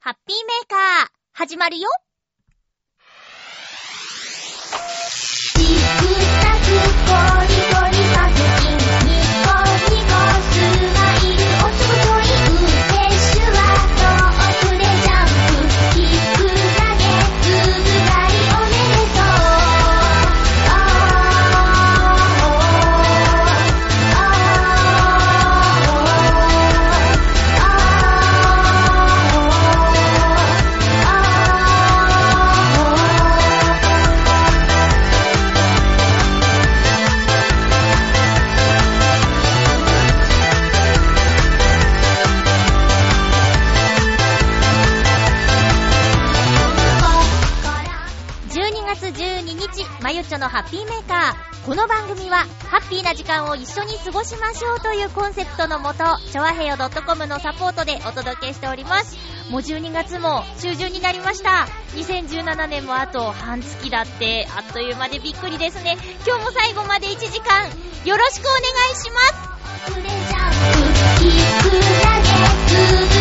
ハッピーメーカー、始まるよ。のハッピーメーカー。この番組は、ハッピーな時間を一緒に過ごしましょうというコンセプトのもと、ちょわへよ .com のサポートでお届けしております。もう12月も中旬になりました。2017年もあと半月だって、あっという間でびっくりですね。今日も最後まで1時間、よろしくお願いします。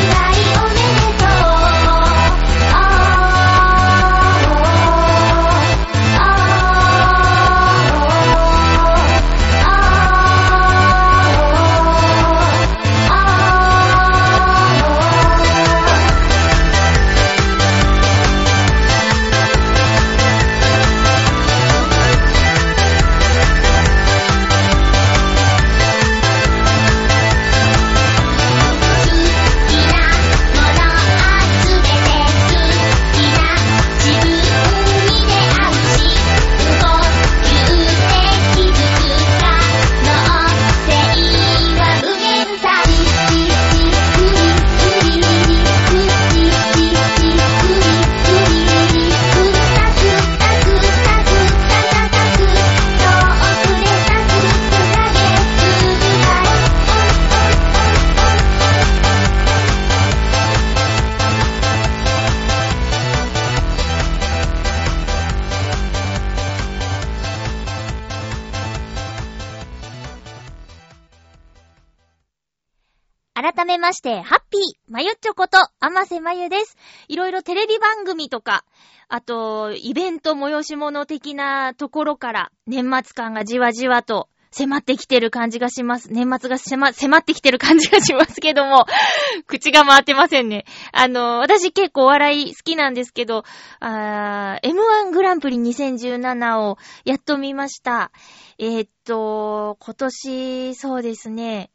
ハッピー、まゆっちょこと、あませまゆです。いろいろテレビ番組とか、あと、イベント催し物的なところから、年末感がじわじわと迫ってきてる感じがします。年末が迫迫ってきてる感じがしますけども、口が回ってませんね。あの、私結構お笑い好きなんですけど、あー M1 グランプリ2017をやっと見ました。えーっと、今年、そうですね、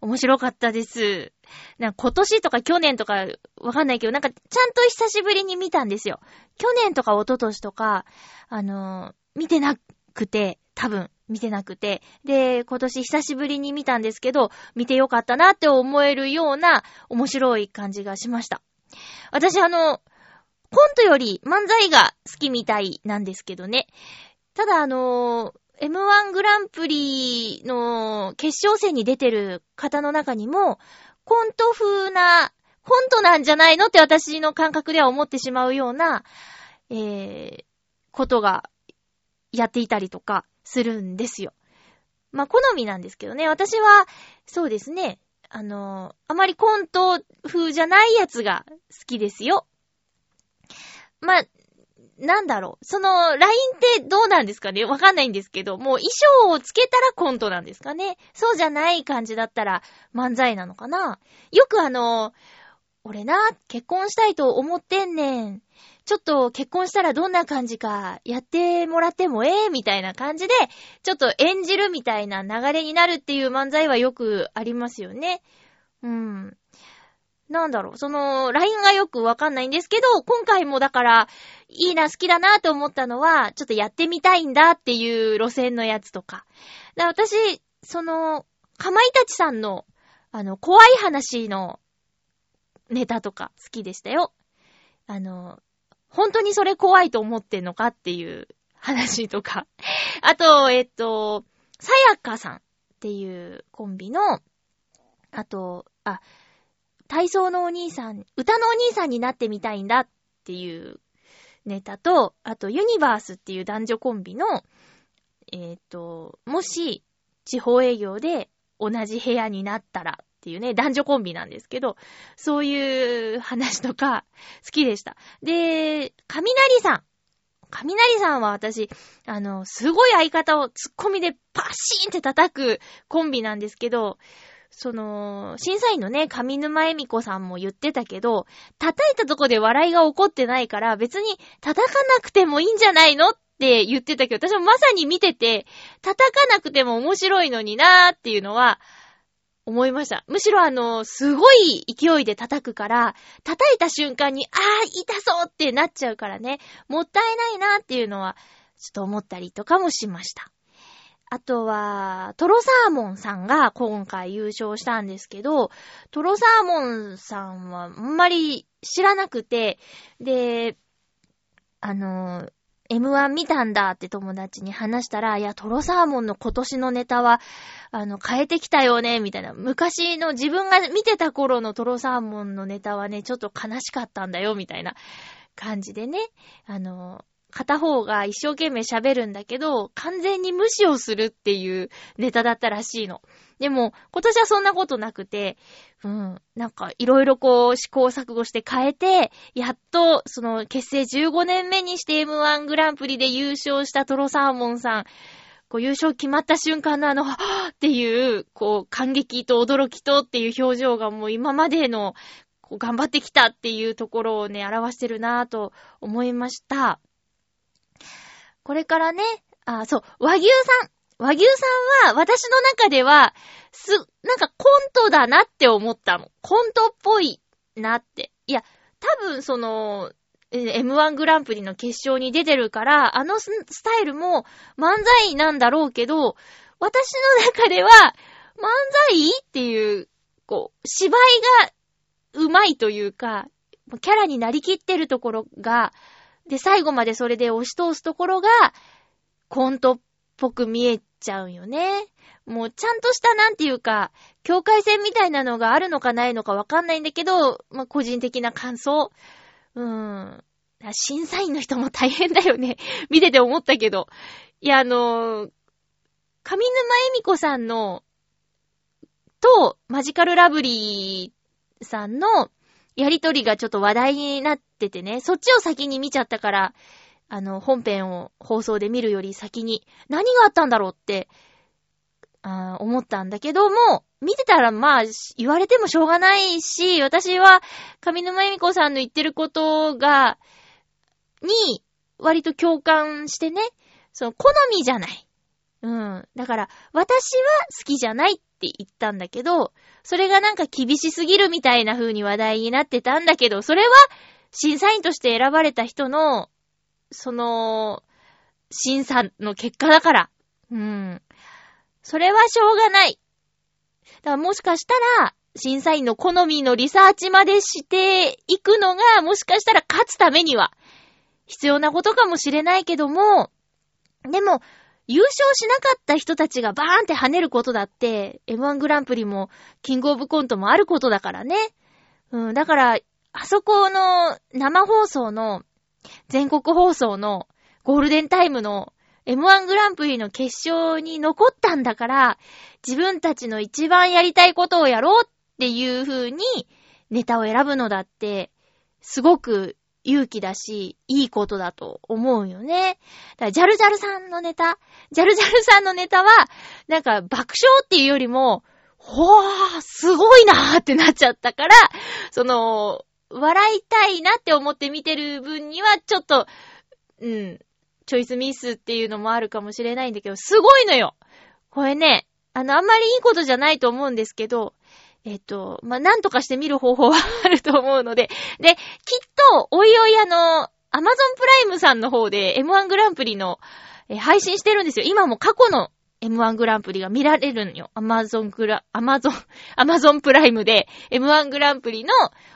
面白かったです。な今年とか去年とかわかんないけど、なんかちゃんと久しぶりに見たんですよ。去年とか一昨年とか、あのー見てなくて、多分見てなくて。で、今年久しぶりに見たんですけど、見てよかったなって思えるような面白い感じがしました。私あの、コントより漫才が好きみたいなんですけどね。ただあのー M1 グランプリの決勝戦に出てる方の中にも、コント風な、コントなんじゃないのって私の感覚では思ってしまうような、えー、ことがやっていたりとかするんですよ。まあ、好みなんですけどね。私は、そうですね。あの、あまりコント風じゃないやつが好きですよ。まあ、なんだろう。その、LINE ってどうなんですかね？わかんないんですけど、もう衣装をつけたらコントなんですかね？そうじゃない感じだったら漫才なのかな？よくあの、俺な、結婚したいと思ってんねん。ちょっと結婚したらどんな感じかやってもらってもええ？みたいな感じで、ちょっと演じるみたいな流れになるっていう漫才はよくありますよね。うん。なんだろう、その、LINE がよくわかんないんですけど、今回もだから、いいな、好きだなと思ったのは、ちょっとやってみたいんだっていう路線のやつとか。だから私、その、かまいたちさんの、あの、怖い話のネタとか好きでしたよ。あの、本当にそれ怖いと思ってんのかっていう話とか。あと、えっと、さやかさんっていうコンビの、あと、あ、体操のお兄さん、歌のお兄さんになってみたいんだっていうネタと、あとユニバースっていう男女コンビの、えっ、と、もし地方営業で同じ部屋になったらっていうね、男女コンビなんですけど、そういう話とか好きでした。で、雷さん。雷さんは私、あの、すごい相方をツッコミでパシーンって叩くコンビなんですけど、その、審査員のね、上沼恵美子さんも言ってたけど、叩いたとこで笑いが起こってないから、別に叩かなくてもいいんじゃないのって言ってたけど、私もまさに見てて、叩かなくても面白いのになーっていうのは、思いました。むしろあの、すごい勢いで叩くから、叩いた瞬間に、あー、痛そうってなっちゃうからね、もったいないなーっていうのは、ちょっと思ったりとかもしました。あとは、トロサーモンさんが今回優勝したんですけど、トロサーモンさんはあんまり知らなくて、で、あの、M1 見たんだって友達に話したら、いや、トロサーモンの今年のネタは、あの、変えてきたよね、みたいな。昔の自分が見てた頃のトロサーモンのネタはね、ちょっと悲しかったんだよ、みたいな感じでね。あの、片方が一生懸命喋るんだけど、完全に無視をするっていうネタだったらしいの。でも、今年はそんなことなくて、うん、なんかいろいろこう試行錯誤して変えて、やっとその結成15年目にして M1 グランプリで優勝したトロサーモンさん、こう優勝決まった瞬間のあの、はぁっていう、こう感激と驚きとっていう表情がもう今までの、こう頑張ってきたっていうところをね、表してるなぁと思いました。これからね、あ、そう、和牛さん。和牛さんは、私の中では、す、なんかコントだなって思ったの。コントっぽいなって。いや、多分その、M1 グランプリの決勝に出てるから、あのスタイルも漫才なんだろうけど、私の中では、漫才っていう、こう、芝居が上手いというか、キャラになりきってるところが、で、最後までそれで押し通すところが、コントっぽく見えちゃうよね。もうちゃんとしたなんていうか、境界線みたいなのがあるのかないのかわかんないんだけど、まあ、個人的な感想。うーん。審査員の人も大変だよね。見てて思ったけど。いや、あのー、上沼恵美子さんの、と、マジカルラブリーさんのやりとりがちょっと話題になっててね、そっちを先に見ちゃったから、あの、本編を放送で見るより先に何があったんだろうって、あ思ったんだけども、見てたらまあ、言われてもしょうがないし、私は上沼恵美子さんの言ってることが、に、割と共感してね、その、好みじゃない。うん。だから、私は好きじゃないって言ったんだけど、それがなんか厳しすぎるみたいな風に話題になってたんだけど、それは審査員として選ばれた人の、その、審査の結果だから。うん。それはしょうがない。だからもしかしたら、審査員の好みのリサーチまでしていくのが、もしかしたら勝つためには、必要なことかもしれないけども、でも、優勝しなかった人たちがバーンって跳ねることだって、M1 グランプリも、キングオブコントもあることだからね。うん、だから、あそこの生放送の、全国放送のゴールデンタイムの M1 グランプリの決勝に残ったんだから、自分たちの一番やりたいことをやろうっていう風にネタを選ぶのだって、すごく勇気だし、いいことだと思うよね。だから、ジャルジャルさんのネタ、ジャルジャルさんのネタは、なんか爆笑っていうよりも、ほー、すごいなーってなっちゃったから、その、笑いたいなって思って見てる分には、ちょっと、うん、チョイスミスっていうのもあるかもしれないんだけど、すごいのよこれね、あの、あんまりいいことじゃないと思うんですけど、えっと、まあ、なんとかして見る方法はあると思うので、で、きっと、おいおいあの、アマゾンプライムさんの方で M1 グランプリの、え配信してるんですよ。今も過去の M1 グランプリが見られるのよ。アマゾングラ、アマゾン、アマゾンプライムで M1 グランプリの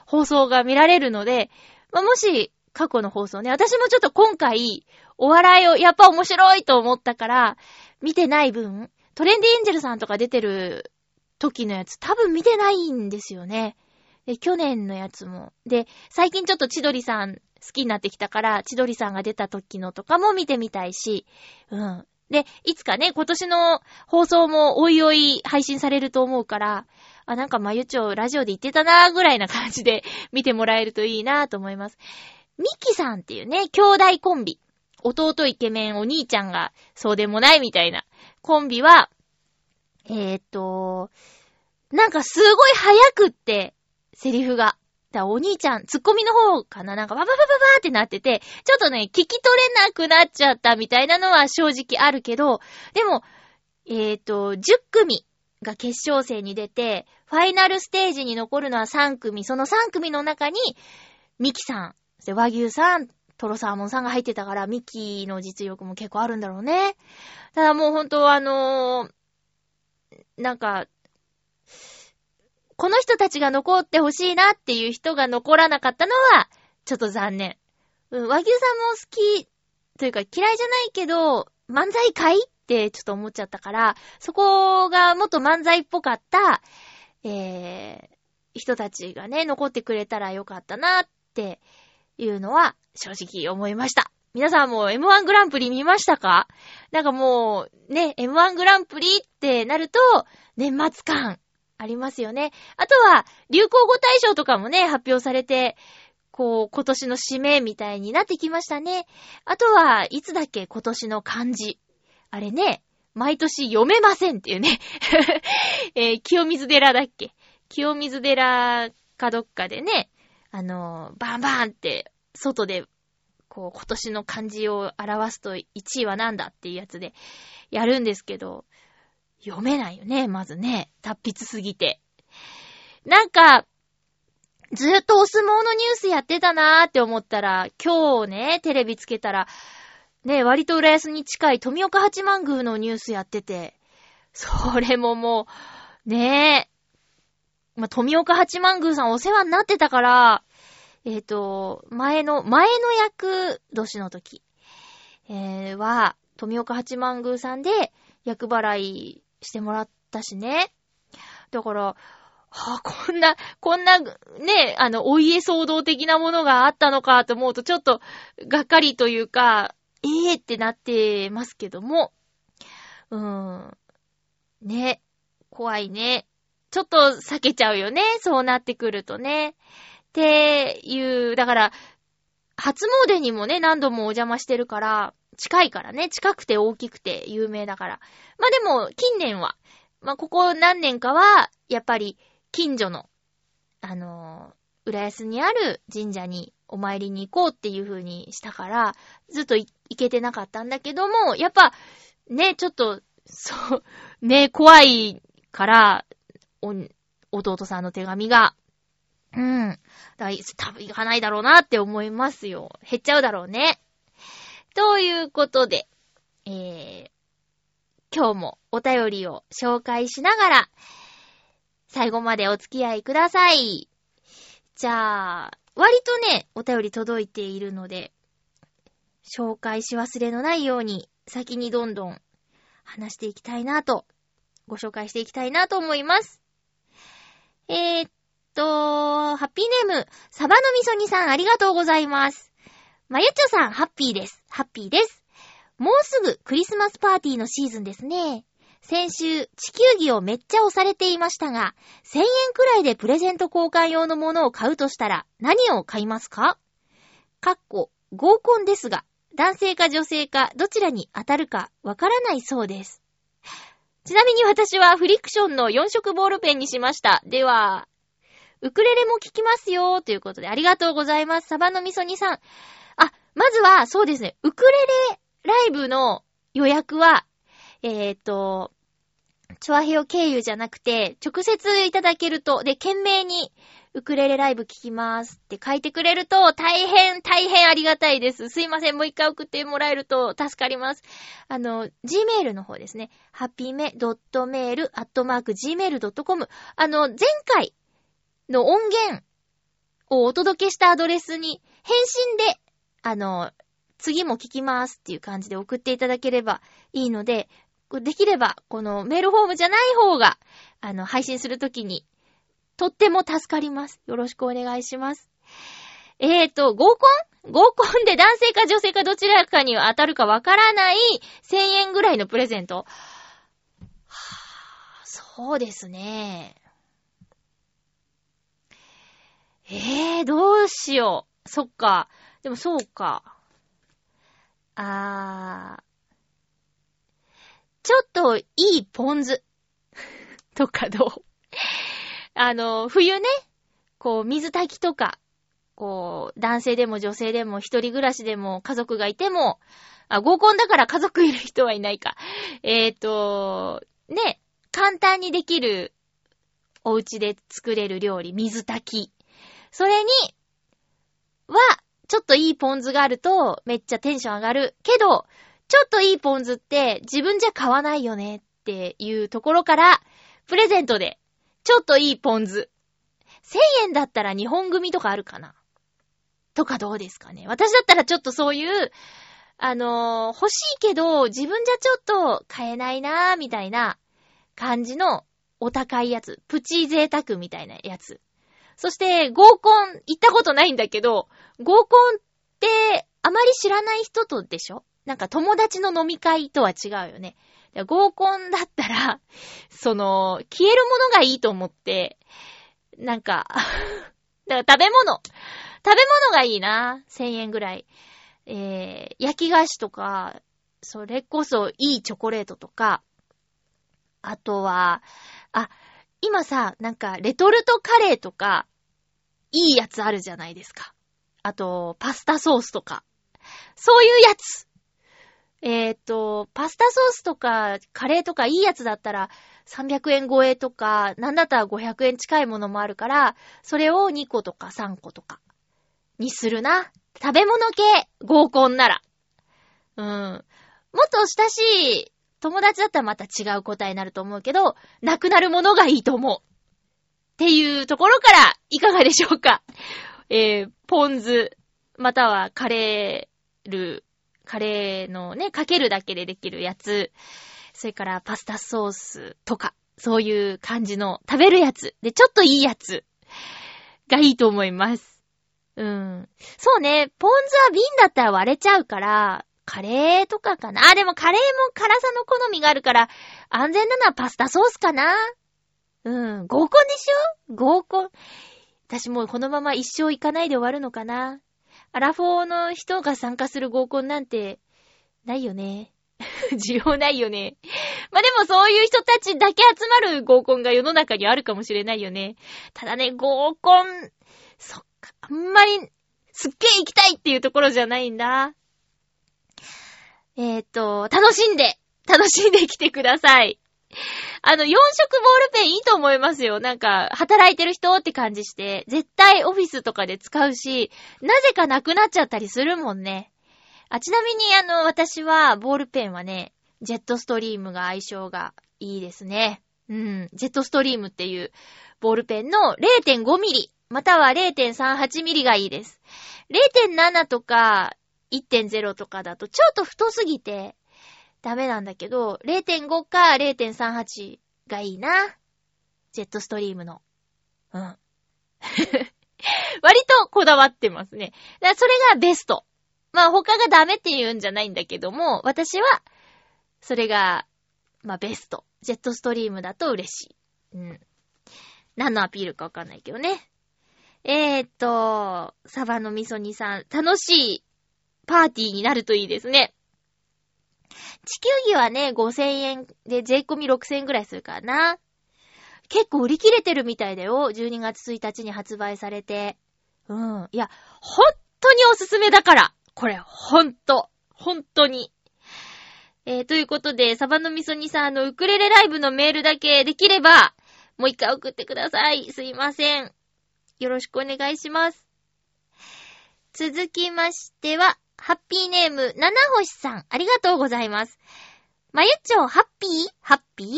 放送が見られるので、まあ、もし過去の放送ね、私もちょっと今回、お笑いをやっぱ面白いと思ったから、見てない分、トレンディエンジェルさんとか出てる時のやつ多分見てないんですよね。で、去年のやつも。で、最近ちょっと千鳥さん好きになってきたから、千鳥さんが出た時のとかも見てみたいし、うん。で、いつかね、今年の放送もおいおい配信されると思うから、あ、なんかまゆちょラジオで言ってたなーぐらいな感じで 見てもらえるといいなーと思います。ミキさんっていうね、兄弟コンビ。弟イケメン、お兄ちゃんがそうでもないみたいなコンビは、えーっと、なんかすごい早くって、セリフが。だお兄ちゃん、ツッコミの方かな？なんかバババババーってなってて、ちょっとね、聞き取れなくなっちゃったみたいなのは正直あるけど、でも、えっ、と、10組が決勝戦に出て、ファイナルステージに残るのは3組。その3組の中に、ミキさん、和牛さん、トロサーモンさんが入ってたから、ミキの実力も結構あるんだろうね。ただもう本当あのーなんか、この人たちが残ってほしいなっていう人が残らなかったのは、ちょっと残念。うん、和牛さんも好き、というか嫌いじゃないけど、漫才会ってちょっと思っちゃったから、そこがもっと漫才っぽかった、えー、人たちがね、残ってくれたらよかったなっていうのは正直思いました。皆さんも M1 グランプリ見ましたか？なんかもう、ね、M1 グランプリってなると、年末感ありますよね。あとは、流行語大賞とかもね、発表されて、こう、今年の締めみたいになってきましたね。あとは、いつだっけ？今年の漢字。あれね、毎年読めませんっていうね。えー清水寺だっけ？清水寺かどっかでね、あのーバンバンって、外で、こう、今年の漢字を表すと1位はなんだっていうやつでやるんですけど、読めないよね、まずね。達筆すぎて。なんか、ずーっとお相撲のニュースやってたなーって思ったら、今日ね、テレビつけたら、ね、割と浦安に近い富岡八幡宮のニュースやってて、それももう、ねえ、まあ、富岡八幡宮さんお世話になってたから、えっ、と、前の、前の役年の時、えーは、富岡八幡宮さんで役払いしてもらったしね。だから、はあ、こんな、こんな、ね、あの、お家騒動的なものがあったのかと思うと、ちょっと、がっかりというか、ええってなってますけども、うーん、ね、怖いね。ちょっと避けちゃうよね、そうなってくるとね。ていう、だから、初詣にもね、何度もお邪魔してるから、近いからね、近くて大きくて有名だから。まあでも、近年は、まあここ何年かは、やっぱり、近所の、あのー、浦安にある神社にお参りに行こうっていう風にしたから、ずっと行けてなかったんだけども、やっぱ、ね、ちょっと、そう、ね、怖いから、お、弟さんの手紙が、うん。だ多分行かないだろうなって思いますよ。減っちゃうだろうね。ということで、えー、今日もお便りを紹介しながら、最後までお付き合いください。じゃあ、割とね、お便り届いているので、紹介し忘れのないように、先にどんどん話していきたいなと、ご紹介していきたいなと思います。えー、っと、ハッピーネーム、サバのみそ煮さんありがとうございます。まゆっちょさん、ハッピーです。ハッピーです。もうすぐクリスマスパーティーのシーズンですね。先週、地球儀をめっちゃ押されていましたが、1000円くらいでプレゼント交換用のものを買うとしたら、何を買いますか？かっこ、合コンですが、男性か女性かどちらに当たるかわからないそうです。ちなみに私はフリクションの4色ボールペンにしました。では、ウクレレも聞きますよということでありがとうございます。サバのみそ煮さん。あ、まずは、そうですね、ウクレレライブの予約は、えっ、と、チョアヘヨ経由じゃなくて、直接いただけると、で、懸命に、ウクレレライブ聞きますって書いてくれると、大変、大変ありがたいです。すいません、もう一回送ってもらえると助かります。あの、gmail の方ですね。ハッピーメドットメールアットマーク gmail.com。あの、前回の音源をお届けしたアドレスに返信で、あの、次も聞きますっていう感じで送っていただければいいので、できれば、このメールフォームじゃない方が、あの、配信するときに、とっても助かります。よろしくお願いします。えーと、合コン？合コンで男性か女性かどちらかに当たるかわからない1000円ぐらいのプレゼント。はぁ、そうですね。えー、どうしよう。そっか。でもそうか。あー。ちょっといいポン酢。とかどう？あの、冬ね、こう、水炊きとか、こう、男性でも女性でも一人暮らしでも家族がいても、あ、合コンだから家族いる人はいないか。えっ、ー、と、ね、簡単にできるお家で作れる料理、水炊き。それに、は、ちょっといいポン酢があるとめっちゃテンション上がる。けど、ちょっといいポン酢って自分じゃ買わないよねっていうところから、プレゼントで、ちょっといいポン酢。1000円だったら日本組とかあるかな？とかどうですかね？私だったらちょっとそういう、あのー、欲しいけど自分じゃちょっと買えないなーみたいな感じのお高いやつ。プチ贅沢みたいなやつ。そして、合コン行ったことないんだけど、合コンってあまり知らない人とでしょ？なんか友達の飲み会とは違うよね。合コンだったら、その、消えるものがいいと思って、なんか だから食べ物。食べ物がいいな。1000円ぐらい。えー、焼き菓子とか、それこそいいチョコレートとか、あとは、あ、今さ、なんか、レトルトカレーとか、いいやつあるじゃないですか。あと、パスタソースとか。そういうやつ。えっ、ー、と、パスタソースとか、カレーとかいいやつだったら、300円超えとか、なんだったら500円近いものもあるから、それを2個とか3個とか、にするな。食べ物系、合コンなら。うん。もっと親しい友達だったらまた違う答えになると思うけど、なくなるものがいいと思う。っていうところから、いかがでしょうか えー、ポン酢、またはカレール、カレーのね、かけるだけでできるやつ、それからパスタソースとか、そういう感じの食べるやつ、で、ちょっといいやつがいいと思います。うん。そうね、ポン酢は瓶だったら割れちゃうから、カレーとかかな？あ、でもカレーも辛さの好みがあるから、安全なのはパスタソースかな？うん。合コンでしょ？合コン。私もうこのまま一生行かないで終わるのかな？アラフォーの人が参加する合コンなんて、ないよね。需要ないよね。まあ、でもそういう人たちだけ集まる合コンが世の中にあるかもしれないよね。ただね、合コン、そっか、あんまり、すっげえ行きたいっていうところじゃないんだ。えっ、と、楽しんで、楽しんできてください。あの、4色ボールペンいいと思いますよ。なんか、働いてる人って感じして、絶対オフィスとかで使うし、なぜかなくなっちゃったりするもんね。あ、ちなみにあの、私は、ボールペンはね、ジェットストリームが相性がいいですね。うん、ジェットストリームっていうボールペンの0.5ミリ、または0.38ミリがいいです。0.7とか1.0とかだとちょっと太すぎてダメなんだけど、0.5か0.38がいいな。ジェットストリームの。うん。割とこだわってますね。だそれがベスト。まあ他がダメって言うんじゃないんだけども、私は、それが、まあベスト。ジェットストリームだと嬉しい。うん。何のアピールかわかんないけどね。えーっと、サバの味噌煮さん、楽しいパーティーになるといいですね。地球儀はね、5000円で税込み6000円ぐらいするからな。結構売り切れてるみたいだよ。12月1日に発売されて。うん。いや、ほんとにおすすめだから。これ、ほんと。ほんとに。えー、ということで、サバの味噌煮さ、あの、ウクレレライブのメールだけできれば、もう一回送ってください。すいません。よろしくお願いします。続きましては、ハッピーネーム、七星さん、ありがとうございます。まゆっちょ、ハッピー？ハッピー？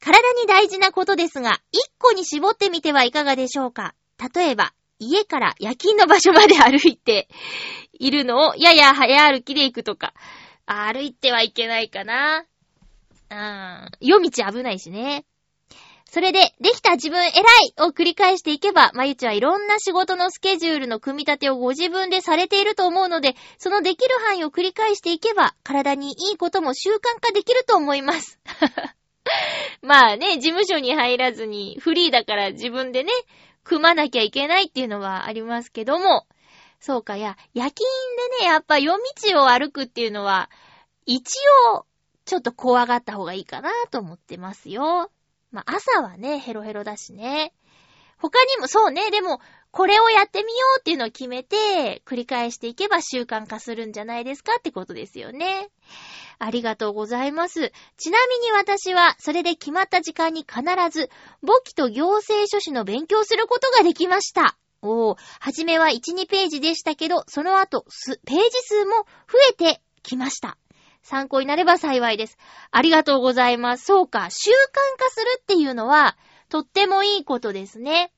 体に大事なことですが、一個に絞ってみてはいかがでしょうか？例えば、家から夜勤の場所まで歩いているのを、やや早歩きで行くとか。歩いてはいけないかな。うん。夜道危ないしね。それで、できた自分偉いを繰り返していけば、まゆちはいろんな仕事のスケジュールの組み立てをご自分でされていると思うので、そのできる範囲を繰り返していけば、体にいいことも習慣化できると思います。まあね、事務所に入らずに、フリーだから自分でね、組まなきゃいけないっていうのはありますけども、そうか、いや、夜勤でね、やっぱ夜道を歩くっていうのは、一応、ちょっと怖がった方がいいかなと思ってますよ。まあ、朝はね、ヘロヘロだしね。他にも、そうね、でも、これをやってみようっていうのを決めて、繰り返していけば習慣化するんじゃないですかってことですよね。ありがとうございます。ちなみに私は、それで決まった時間に必ず、簿記と行政書士の勉強することができました。おー、はじめは1、2ページでしたけど、その後、すページ数も増えてきました。参考になれば幸いです。ありがとうございます。そうか、習慣化するっていうのは、とってもいいことですね。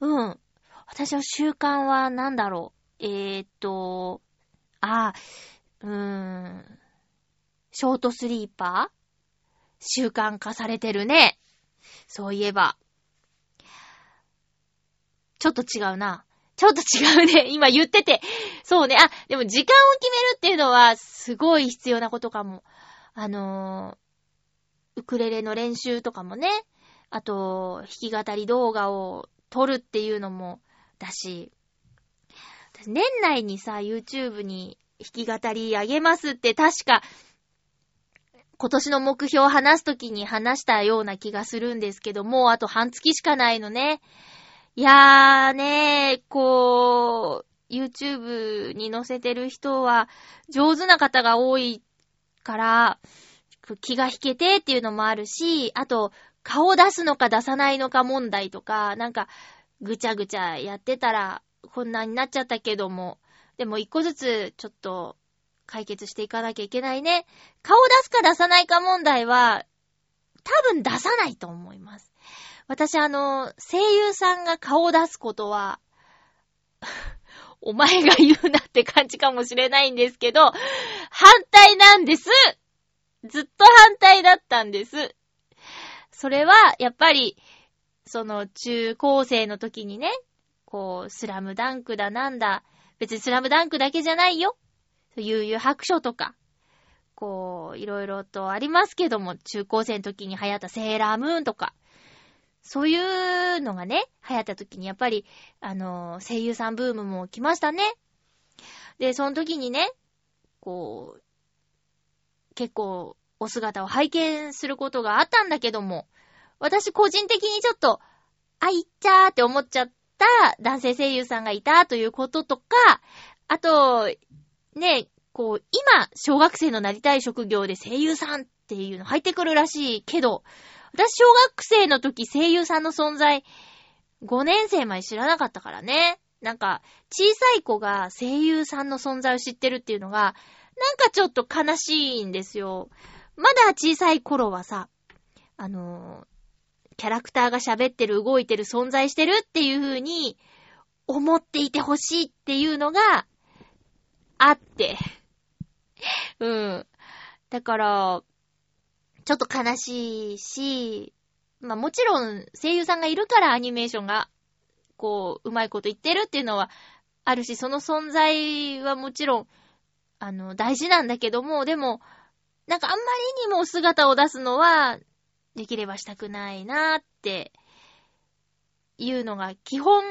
うん。私の習慣は何だろう。えー、っと、あ、うーん。ショートスリーパー？習慣化されてるね。そういえば。ちょっと違うな。ちょっと違うね。今言ってて。そうね。あ、でも時間を決めるっていうのはすごい必要なことかも。あのー、ウクレレの練習とかもね。あと、弾き語り動画を撮るっていうのもだし。年内にさ、YouTube に弾き語りあげますって確か、今年の目標を話すときに話したような気がするんですけども、あと半月しかないのね。いやーねこう、YouTube に載せてる人は上手な方が多いから、気が引けてっていうのもあるし、あと、顔出すのか出さないのか問題とか、なんか、ぐちゃぐちゃやってたら、こんなになっちゃったけども、でも一個ずつちょっと解決していかなきゃいけないね。顔出すか出さないか問題は、多分出さないと思います。私あの、声優さんが顔を出すことは、お前が言うなって感じかもしれないんですけど、反対なんですずっと反対だったんです。それは、やっぱり、その、中高生の時にね、こう、スラムダンクだなんだ、別にスラムダンクだけじゃないよ。悠々白書とか、こう、いろいろとありますけども、中高生の時に流行ったセーラームーンとか、そういうのがね、流行った時にやっぱり、あの、声優さんブームも来ましたね。で、その時にね、こう、結構お姿を拝見することがあったんだけども、私個人的にちょっと、あ、いっちゃーって思っちゃった男性声優さんがいたということとか、あと、ね、こう、今、小学生のなりたい職業で声優さんっていうの入ってくるらしいけど、私小学生の時声優さんの存在、5年生まで知らなかったからね。なんか、小さい子が声優さんの存在を知ってるっていうのが、なんかちょっと悲しいんですよ。まだ小さい頃はさ、あのー、キャラクターが喋ってる、動いてる、存在してるっていう風に思っていてほしいっていうのがあって。うん。だから、ちょっと悲しいし、まあもちろん声優さんがいるからアニメーションが、こう、うまいこと言ってるっていうのはあるし、その存在はもちろん、あの、大事なんだけども、でも、なんかあんまりにも姿を出すのは、できればしたくないなーって、いうのが基本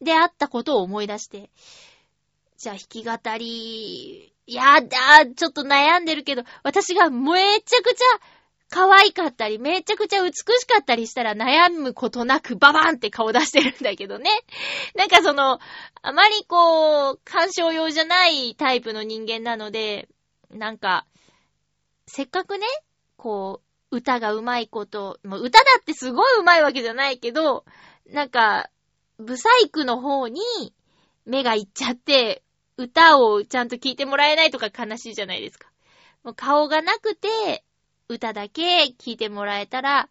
であったことを思い出して、じゃあ弾き語り、いやだ、ちょっと悩んでるけど、私がめちゃくちゃ可愛かったり、めちゃくちゃ美しかったりしたら悩むことなくババンって顔出してるんだけどね。なんかその、あまりこう、干渉用じゃないタイプの人間なので、なんか、せっかくね、こう、歌が上手いこと、もう歌だってすごい上手いわけじゃないけど、なんか、ブサイクの方に目がいっちゃって、歌をちゃんと聴いてもらえないとか悲しいじゃないですか。もう顔がなくて、歌だけ聴いてもらえたら、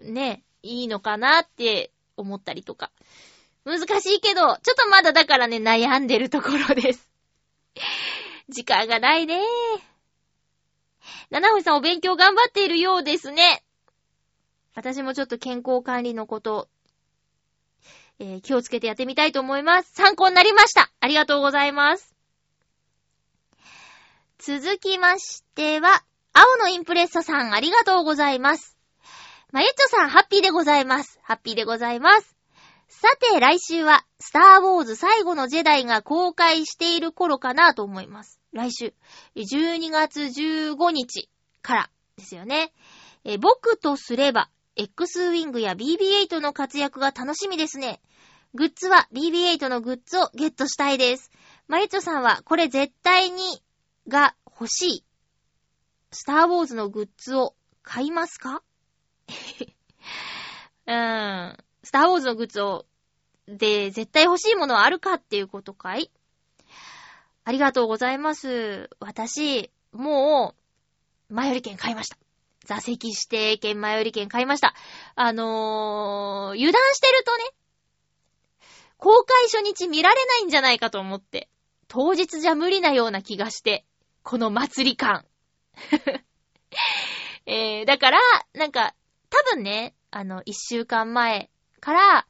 ね、いいのかなって思ったりとか。難しいけど、ちょっとまだだからね、悩んでるところです。時間がないね七星さんお勉強頑張っているようですね。私もちょっと健康管理のこと、えー気をつけてやってみたいと思います。参考になりました。ありがとうございます。続きましては、青のインプレッサさん、ありがとうございます。まゆっちょさん、ハッピーでございます。ハッピーでございます。さて、来週は、スターウォーズ最後のジェダイが公開している頃かなと思います。来週、12月15日からですよね。え僕とすれば、X ウィングや BB8 の活躍が楽しみですね。グッズは BB8 のグッズをゲットしたいです。まゆちょさんは、これ絶対に、が欲しい。スターウォーズのグッズを買いますか？うーん。スターウォーズのグッズを、で、絶対欲しいものはあるかっていうことかい？ありがとうございます。私、もう、前より券買いました。座席指定券前より券買いました。あのー、油断してるとね、公開初日見られないんじゃないかと思って、当日じゃ無理なような気がして、この祭り感。えー、だから、なんか、多分ね、あの、一週間前から、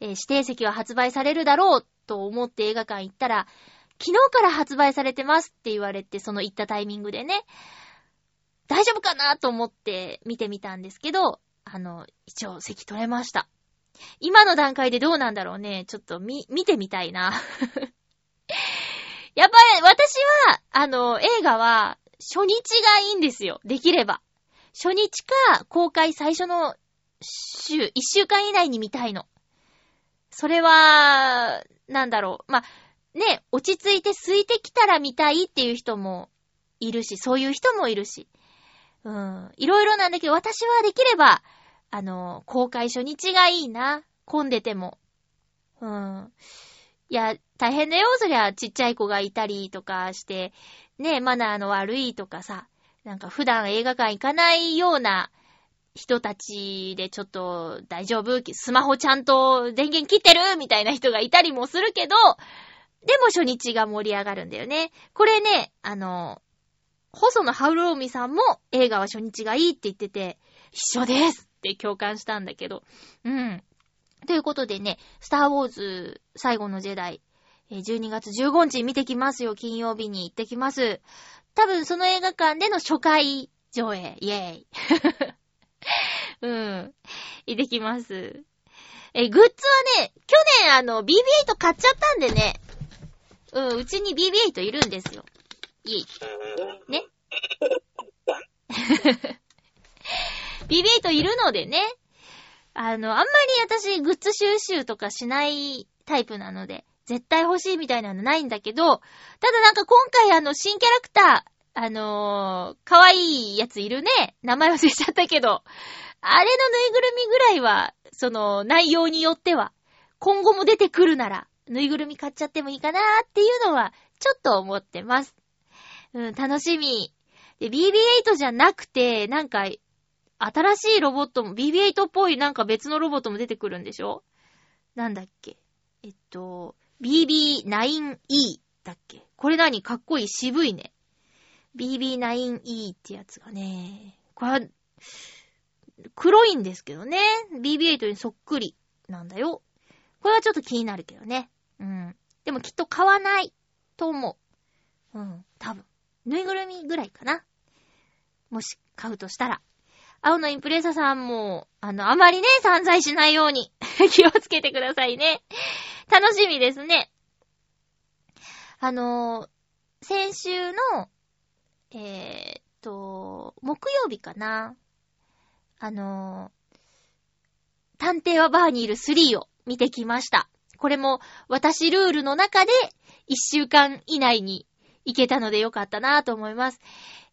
えー指定席は発売されるだろうと思って映画館行ったら、昨日から発売されてますって言われて、その行ったタイミングでね、大丈夫かなと思って見てみたんですけど、あの、一応席取れました。今の段階でどうなんだろうね。ちょっとみ、見てみたいな。やっぱり私は、あの、映画は初日がいいんですよ。できれば。初日か公開最初の週、一週間以内に見たいの。それは、なんだろう。まあ、ね、落ち着いて空いてきたら見たいっていう人もいるし、そういう人もいるし。うん。いろいろなんだけど、私はできれば、あの、公開初日がいいな。混んでても。うん。いや、大変だよ。そりゃ、ちっちゃい子がいたりとかして、ね、マナーの悪いとかさ、なんか普段映画館行かないような人たちでちょっと大丈夫？スマホちゃんと電源切ってる？みたいな人がいたりもするけど、でも初日が盛り上がるんだよね。これね、あの、細野ハウローミさんも映画は初日がいいって言ってて、一緒ですって共感したんだけど。うん。ということでね、スターウォーズ最後のジェダイ、12月15日見てきますよ。金曜日に行ってきます。多分その映画館での初回上映。イェーイ。うん。行ってきます。え、グッズはね、去年あの BB8 買っちゃったんでね。うん、うちに BB8 いるんですよ。イェイ。ね。BB8 いるのでね。あの、あんまり私グッズ収集とかしないタイプなので、絶対欲しいみたいなのないんだけど、ただなんか今回あの、新キャラクター、あのー、可愛いやついるね。名前忘れちゃったけど、あれのぬいぐるみぐらいは、その、内容によっては、今後も出てくるなら、ぬいぐるみ買っちゃってもいいかなーっていうのは、ちょっと思ってます。うん、楽しみ。で、BB8 じゃなくて、なんか、新しいロボットも、BB8 っぽいなんか別のロボットも出てくるんでしょ？なんだっけ？えっと、BB9E だっけ？これ何？かっこいい渋いね。BB9E ってやつがね、これは、黒いんですけどね。BB8 にそっくりなんだよ。これはちょっと気になるけどね。うん。でもきっと買わないと思う。うん、多分。ぬいぐるみぐらいかな。もし買うとしたら。青のインプレッサさんも、あの、あまりね、散財しないように 気をつけてくださいね。楽しみですね。あのー先週の、えーっと、木曜日かな。あのー探偵はバーにいる3を見てきました。これも、私ルールの中で、1週間以内に行けたのでよかったなと思います。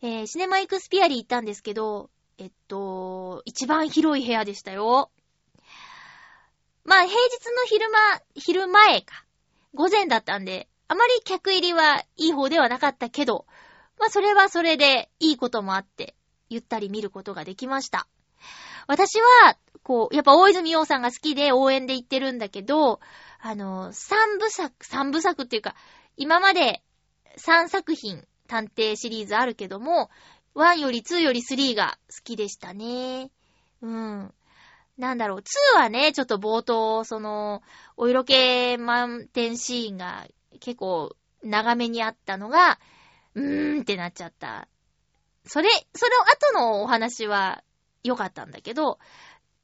えーシネマエクスピアリー行ったんですけど、えっと、一番広い部屋でしたよ。まあ、平日の昼間、昼前か。午前だったんで、あまり客入りはいい方ではなかったけど、まあ、それはそれでいいこともあって、ゆったり見ることができました。私は、こう、やっぱ大泉洋さんが好きで応援で行ってるんだけど、あの、三部作、三部作っていうか、今まで3作品探偵シリーズあるけども、1より2より3が好きでしたね。うん。なんだろう、2はね、ちょっと冒頭、その、お色気満点シーンが結構長めにあったのが、うーんってなっちゃった。それ、それを後のお話は良かったんだけど、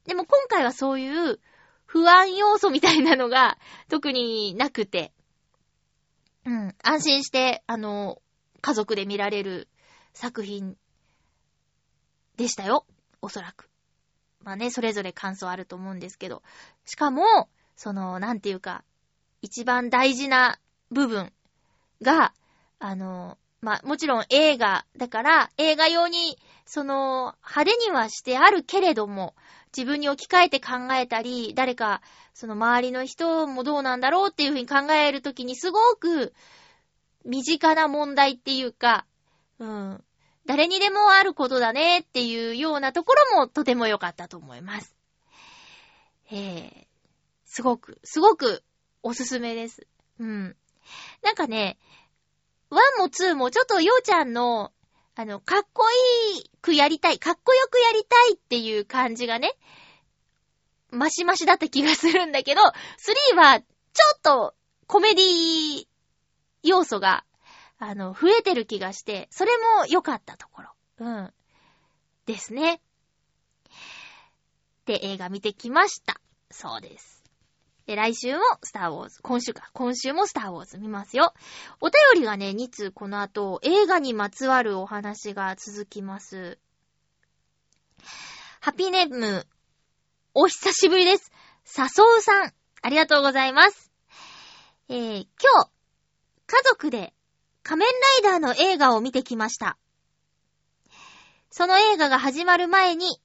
でも今回はそういう不安要素みたいなのが特になくて、うん、安心して、あの、家族で見られる作品でしたよ。おそらく。まあね、それぞれ感想あると思うんですけど。しかも、その、なんていうか、一番大事な部分が、あの、まあ、もちろん映画だから、映画用に、その、派手にはしてあるけれども、自分に置き換えて考えたり、誰か、その周りの人もどうなんだろうっていうふうに考えるときにすごく身近な問題っていうか、うん、誰にでもあることだねっていうようなところもとても良かったと思います。えー、すごく、すごくおすすめです。うん。なんかね、1も2もちょっとようちゃんの、あの、かっこいいくやりたい、かっこよくやりたいっていう感じがね、マシマシだった気がするんだけど、3はちょっとコメディ要素が、あの、増えてる気がして、それも良かったところ。うん。ですね。で、映画見てきました。そうです。で、来週もスターウォーズ。今週か。今週もスターウォーズ見ますよ。お便りがね、2通この後、映画にまつわるお話が続きます。ハピネーム、お久しぶりです。さそうさん、ありがとうございます。えー、今日、家族で仮面ライダーの映画を見てきました。その映画が始まる前に、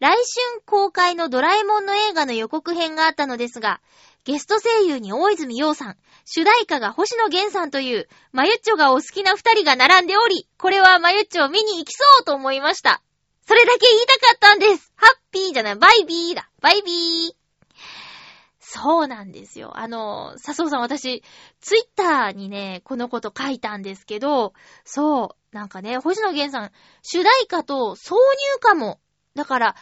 来春公開のドラえもんの映画の予告編があったのですが、ゲスト声優に大泉洋さん、主題歌が星野源さんという、マユッチョがお好きな二人が並んでおり、これはマユッチョを見に行きそうと思いました。それだけ言いたかったんです。ハッピーじゃない、バイビーだ。バイビー。そうなんですよ。あの、笹生さん私、ツイッターにね、このこと書いたんですけど、そう、なんかね、星野源さん、主題歌と挿入歌も、だから、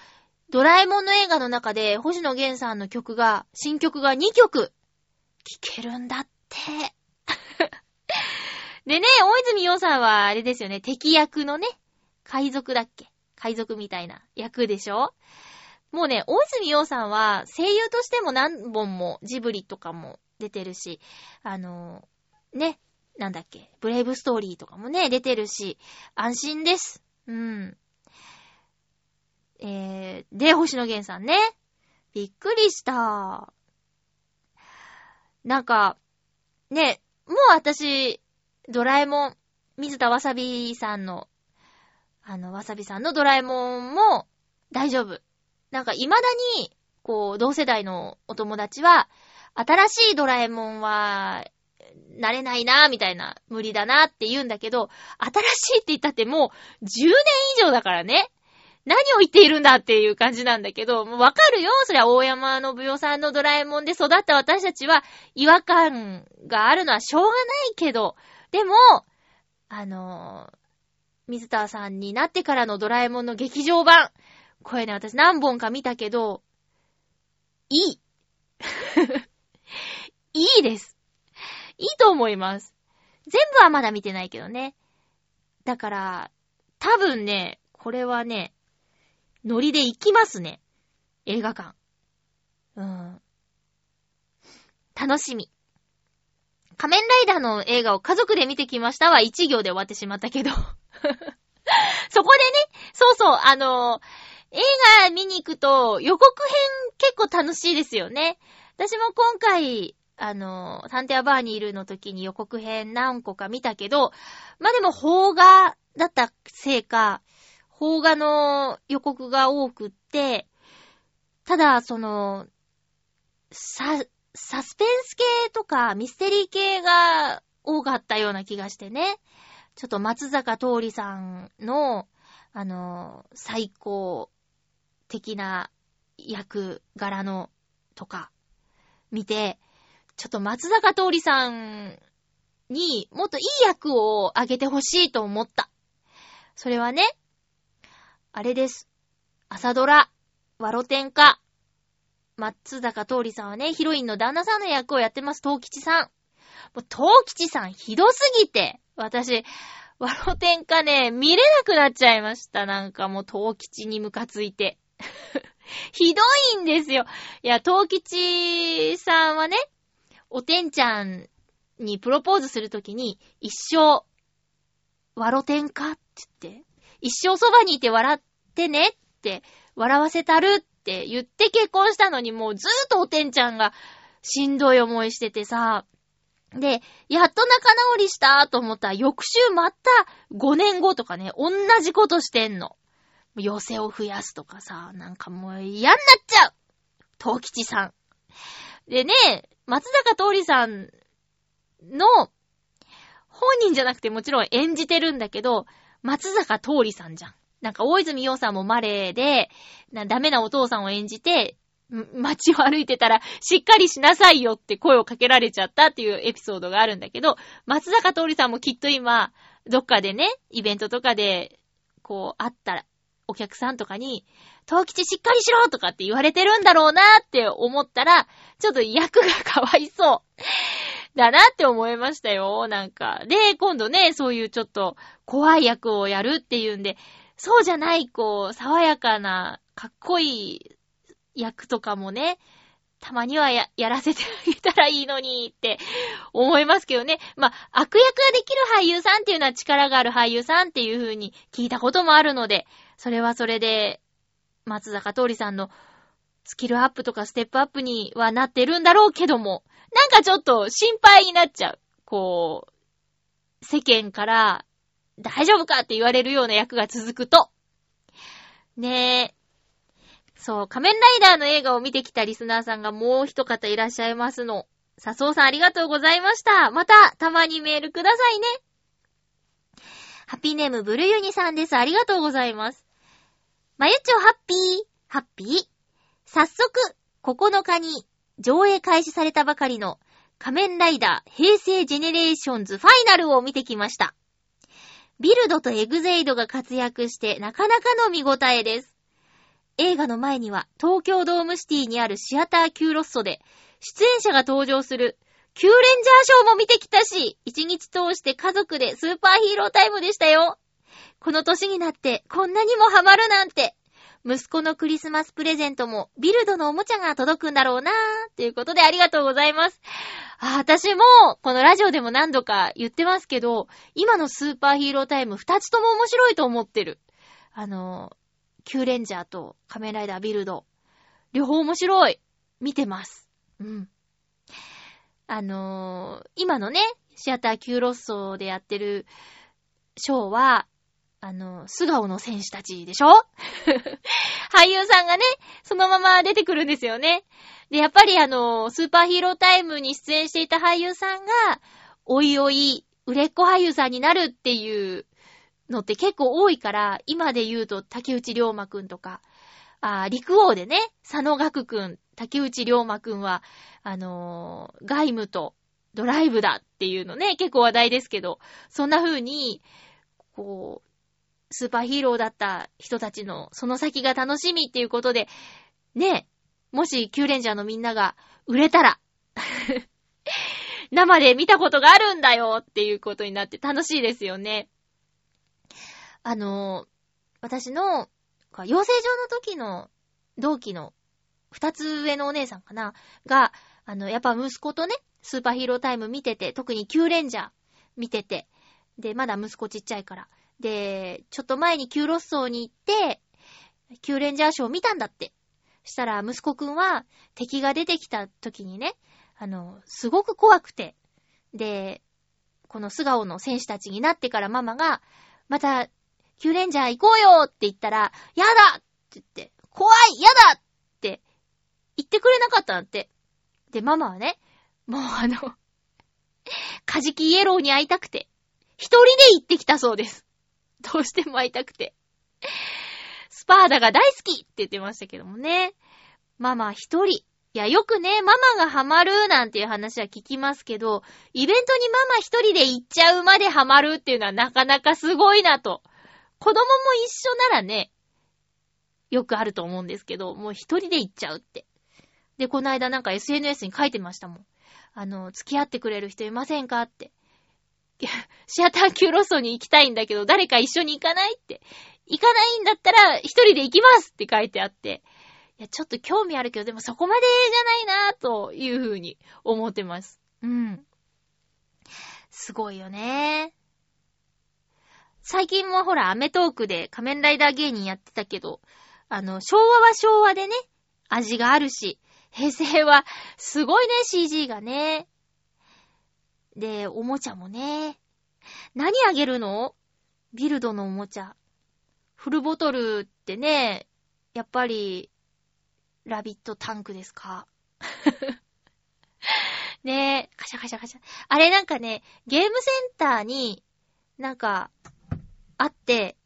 ドラえもんの映画の中で、星野源さんの曲が、新曲が2曲、聴けるんだって。でね、大泉洋さんは、あれですよね、敵役のね、海賊だっけ？海賊みたいな役でしょ？もうね、大泉洋さんは声優としても何本もジブリとかも出てるし、あのね、なんだっけ、ブレイブストーリーとかもね、出てるし、安心です。うん。えー、で、星野源さんね。びっくりした。なんか、ね、もう私、ドラえもん、水田わさびさんの、あの、わさびさんのドラえもんも大丈夫。なんか未だに、こう、同世代のお友達は、新しいドラえもんは、慣れないな、みたいな、無理だなって言うんだけど、新しいって言ったってもう、10年以上だからね。何を言っているんだっていう感じなんだけど、もうわかるよ。そりゃ大山信代さんのドラえもんで育った私たちは違和感があるのはしょうがないけど、でも、あのー水田さんになってからのドラえもんの劇場版。これね、私何本か見たけど、いい。いいです。いいと思います。全部はまだ見てないけどね。だから、多分ね、これはね、ノリで行きますね。映画館。うん。楽しみ。仮面ライダーの映画を家族で見てきましたは一行で終わってしまったけど。そこでね、そうそう、あの映画見に行くと予告編結構楽しいですよね。私も今回、あの探偵はバーにいるの時に予告編何個か見たけど、まあ、でも邦画だったせいか、邦画の予告が多くって、ただ、その、サ、サスペンス系とかミステリー系が多かったような気がしてね。ちょっと松坂桃李さんの、あの、最高的な役柄のとか見て、ちょっと松坂桃李さんにもっといい役をあげてほしいと思った。それはね、あれです。朝ドラ、ワロテン化松坂桃李さんはね、ヒロインの旦那さんの役をやってます、東吉さん。もう、東吉さんひどすぎて、私、ワロテンかね、見れなくなっちゃいました。なんかもう、東吉にムカついて。ひどいんですよ。いや、東吉さんはね、おてんちゃんにプロポーズするときに、一生、ワロテンかって言って、一生そばにいて笑ってねって、笑わせたるって言って結婚したのにもうずーっとおてんちゃんがしんどい思いしててさ、で、やっと仲直りしたと思ったら翌週また5年後とかね、同じことしてんの。寄せを増やすとかさ、なんかもう嫌になっちゃう東吉さん。でね、松坂桃李さんの、本人じゃなくてもちろん演じてるんだけど、松坂桃李さんじゃん。なんか大泉洋さんもマレーで、ダメなお父さんを演じて、街を歩いてたら、しっかりしなさいよって声をかけられちゃったっていうエピソードがあるんだけど、松坂桃李さんもきっと今、どっかでね、イベントとかで、こう、会ったらお客さんとかに、東吉しっかりしろとかって言われてるんだろうなって思ったら、ちょっと役がかわいそう。だなって思いましたよ、なんか。で、今度ね、そういうちょっと怖い役をやるっていうんで、そうじゃない、こう、爽やかな、かっこいい役とかもね、たまにはや、やらせてあげたらいいのにって思いますけどね。まあ、悪役ができる俳優さんっていうのは力がある俳優さんっていう風に聞いたこともあるので、それはそれで、松坂桃李さんのスキルアップとかステップアップにはなってるんだろうけども、なんかちょっと心配になっちゃう。こう、世間から大丈夫かって言われるような役が続くと。ねえ。そう、仮面ライダーの映画を見てきたリスナーさんがもう一方いらっしゃいますの。笹生さんありがとうございました。また、たまにメールくださいね。ハッピーネームブルユニさんです。ありがとうございます。まゆちょハッピー、ハッピー。早速、9日に上映開始されたばかりの仮面ライダー平成ジェネレーションズファイナルを見てきました。ビルドとエグゼイドが活躍してなかなかの見応えです。映画の前には東京ドームシティにあるシアター Gロッソで出演者が登場するキューレンジャーショーも見てきたし、一日通して家族でスーパーヒーロータイムでしたよ。この年になってこんなにもハマるなんて。息子のクリスマスプレゼントもビルドのおもちゃが届くんだろうなーということでありがとうございます。あ、私も、このラジオでも何度か言ってますけど、今のスーパーヒーロータイム二つとも面白いと思ってる。あの、キューレンジャーと仮面ライダービルド。両方面白い。見てます。うん。あのー今のね、シアターキューロッソでやってるショーは、あの、素顔の選手たちでしょ？俳優さんがね、そのまま出てくるんですよね。で、やっぱりあの、スーパーヒーロータイムに出演していた俳優さんが、おいおい、売れっ子俳優さんになるっていうのって結構多いから、今で言うと竹内涼真くんとか、あ陸王でね、佐野岳くん、竹内涼真くんは、あのー外務とドライブだっていうのね、結構話題ですけど、そんな風に、こう、スーパーヒーローだった人たちのその先が楽しみっていうことで、ね、もしキューレンジャーのみんなが売れたら、生で見たことがあるんだよっていうことになって楽しいですよね。あの、私の、養成所の時の同期の二つ上のお姉さんかなが、あの、やっぱ息子とね、スーパーヒーロータイム見てて、特にキューレンジャー見てて、で、まだ息子ちっちゃいから。で、ちょっと前に Gロッソに行って、キューレンジャーショーを見たんだって。したら、息子くんは敵が出てきた時にね、あの、すごく怖くて。で、この素顔の選手たちになってからママが、また、キューレンジャー行こうよって言ったら、やだって言って、怖いやだって言ってくれなかったんだって。で、ママはね、もうあの、カジキイエローに会いたくて、一人で行ってきたそうです。どうしても会いたくて。スパーダが大好きって言ってましたけどもね。ママ一人。いや、よくね、ママがハマるなんていう話は聞きますけど、イベントにママ一人で行っちゃうまでハマるっていうのはなかなかすごいなと。子供も一緒ならね、よくあると思うんですけど、もう一人で行っちゃうって。で、この間なんか SNS に書いてましたもん。あの、付き合ってくれる人いませんかって。シアター級ロストに行きたいんだけど、誰か一緒に行かないって。行かないんだったら、一人で行きますって書いてあって。いや、ちょっと興味あるけど、でもそこまでじゃないなぁというふうに思ってます。うん。すごいよね。最近もほら、アメトークで仮面ライダー芸人やってたけど、あの、昭和は昭和でね、味があるし、平成はすごいね、CG がね。で、おもちゃもね。何あげるの？ビルドのおもちゃ。フルボトルってね、やっぱり、ラビットタンクですか？ねえ、カシャカシャカシャ。あれなんかね、ゲームセンターに、なんか、あって、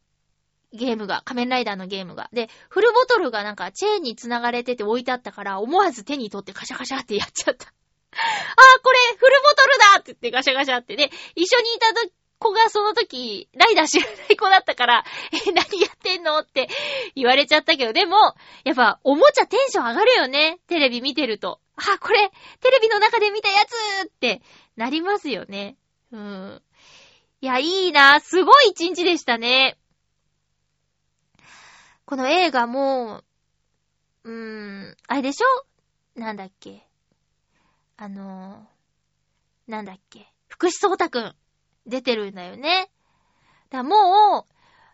ゲームが、仮面ライダーのゲームが。で、フルボトルがなんかチェーンに繋がれてて置いてあったから、思わず手に取ってカシャカシャってやっちゃった。あー、これ、フルボトルだって言ってガシャガシャって。で、一緒にいた子がその時、ライダー知らない子だったから、え、何やってんのって言われちゃったけど、でも、やっぱ、おもちゃテンション上がるよね。テレビ見てると。あ、これ、テレビの中で見たやつってなりますよね。うん。いや、いいな。すごい一日でしたね。この映画も、うーん、あれでしょ？なんだっけ？あのー、なんだっけ福士蒼太くん、出てるんだよね。だも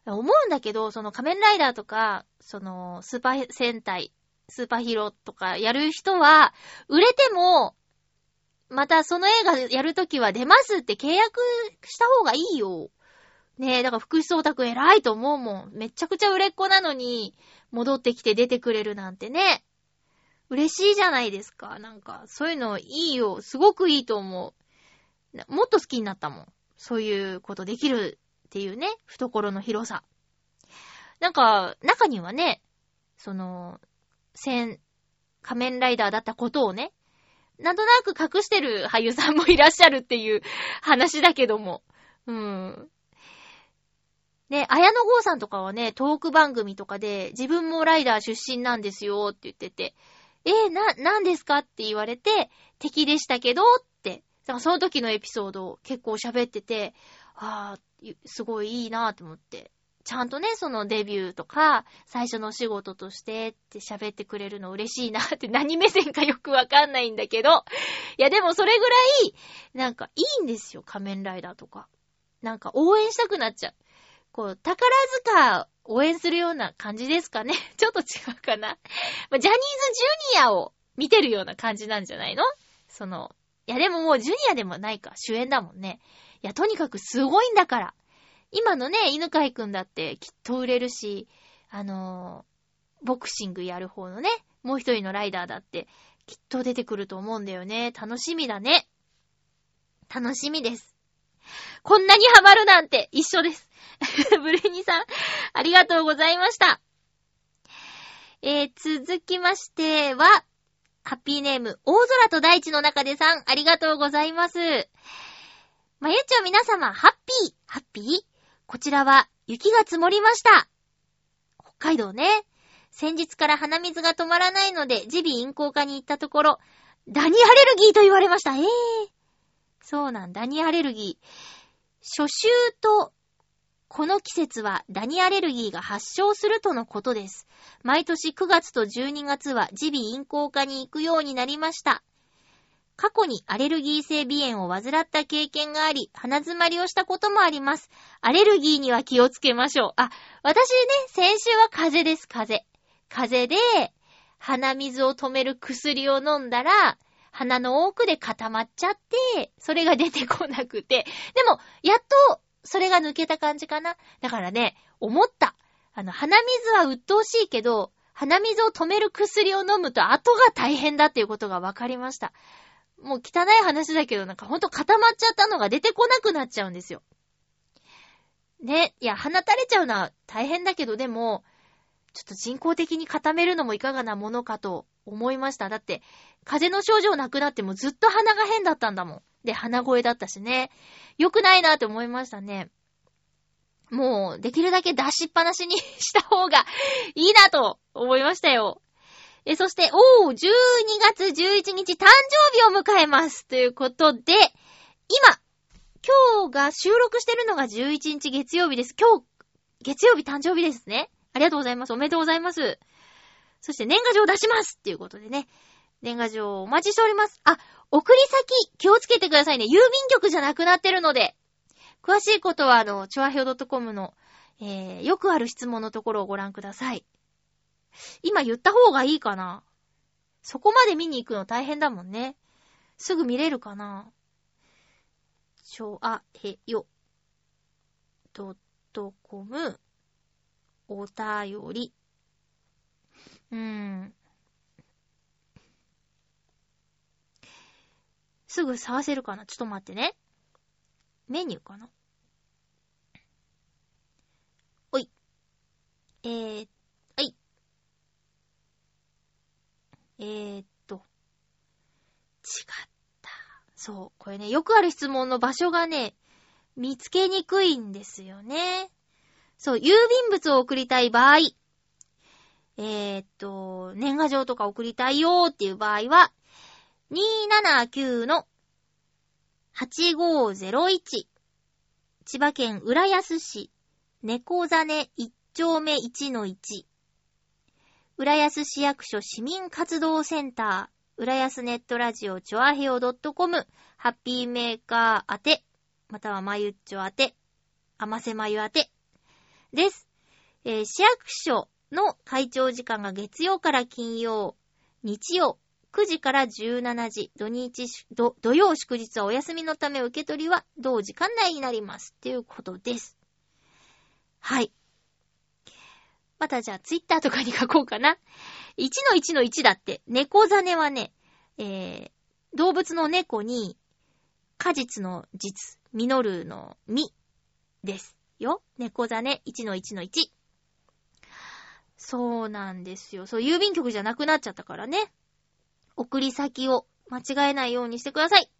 う、思うんだけど、その仮面ライダーとか、その、スーパー戦隊、スーパーヒーローとかやる人は、売れても、またその映画やるときは出ますって契約した方がいいよ。ねえ、だから福士蒼太くん偉いと思うもん。めちゃくちゃ売れっ子なのに、戻ってきて出てくれるなんてね。嬉しいじゃないですか。なんか、そういうのいいよ。すごくいいと思う。もっと好きになったもん。そういうことできるっていうね、懐の広さ。なんか、中にはね、その、戦、仮面ライダーだったことをね、なんとなく隠してる俳優さんもいらっしゃるっていう 話だけども。うん。で、綾野剛さんとかはね、トーク番組とかで、自分もライダー出身なんですよって言ってて、えー、な、何ですかって言われて、敵でしたけどって、その時のエピソードを結構喋ってて、ああ、すごいいいなと思って。ちゃんとね、そのデビューとか、最初のお仕事としてって喋ってくれるの嬉しいなって何目線かよくわかんないんだけど、いやでもそれぐらい、なんかいいんですよ、仮面ライダーとか。なんか応援したくなっちゃう。こう、宝塚応援するような感じですかね。ちょっと違うかな。ジャニーズジュニアを見てるような感じなんじゃないの？その、いやでももうジュニアでもないか、主演だもんね。いや、とにかくすごいんだから。今のね、犬飼くんだってきっと売れるし、あのーボクシングやる方のね、もう一人のライダーだって、きっと出てくると思うんだよね。楽しみだね。楽しみです。こんなにハマるなんて一緒です。ブレニさん、ありがとうございました。えー、続きましては、ハッピーネーム、大空と大地の中でさん、ありがとうございます。まゆちょ皆様、ハッピー、ハッピー？こちらは、雪が積もりました。北海道ね。先日から鼻水が止まらないので、耳鼻咽喉科に行ったところ、ダニアレルギーと言われました。ええー。そうなん、ダニアレルギー。初秋と、この季節はダニアレルギーが発症するとのことです。毎年9月と12月は耳鼻咽喉科に行くようになりました。過去にアレルギー性鼻炎を患った経験があり、鼻詰まりをしたこともあります。アレルギーには気をつけましょう。あ、私ね、先週は風邪です、風邪。風邪で、鼻水を止める薬を飲んだら、鼻の奥で固まっちゃって、それが出てこなくて。でも、やっと、それが抜けた感じかな。だからね、思った。あの、鼻水は鬱陶しいけど、鼻水を止める薬を飲むと後が大変だっていうことが分かりました。もう汚い話だけど、なんかほんと固まっちゃったのが出てこなくなっちゃうんですよ。ね、いや、鼻垂れちゃうのは大変だけど、でも、ちょっと人工的に固めるのもいかがなものかと思いました。だって、風邪の症状なくなってもずっと鼻が変だったんだもん。で、鼻声だったしね。良くないなって思いましたね。もう、できるだけ出しっぱなしにした方がいいなと思いましたよ。え、そして、おー、12月11日誕生日を迎えます。ということで、今、今日が収録してるのが11日月曜日です。今日、月曜日誕生日ですね。ありがとうございます。おめでとうございます。そして年賀状を出しますっていうことでね。年賀状お待ちしております。あ、送り先気をつけてくださいね。郵便局じゃなくなってるので。詳しいことはあの、チョアヘオ .com の、えー、よくある質問のところをご覧ください。今言った方がいいかなそこまで見に行くの大変だもんね。すぐ見れるかなちょあへよ。ドットコム。お便り。うーん。すぐ探せるかな？ちょっと待ってね。メニューかな？おい。えー、はい。えーっと。違った。そう。これね、よくある質問の場所がね、見つけにくいんですよね。そう、郵便物を送りたい場合、えーっと、年賀状とか送りたいよーっていう場合は、279-8501千葉県浦安市猫ザネ1丁目1の1浦安市役所市民活動センター浦安ネットラジオチョアヘオ .com ハッピーメーカー宛てまたはまゆっちょ宛て甘瀬まゆ宛てです。えー市役所の会長時間が月曜から金曜、日曜、9時から17時、土日、土曜祝日はお休みのため受け取りは同時間内になります。っていうことです。はい。またじゃあツイッターとかに書こうかな。1の1の1だって、猫ザネはね、えー、動物の猫に、果実の実、実るの実ですよ。猫ザネ1の1の1。そうなんですよ。そう、郵便局じゃなくなっちゃったからね。送り先を間違えないようにしてください。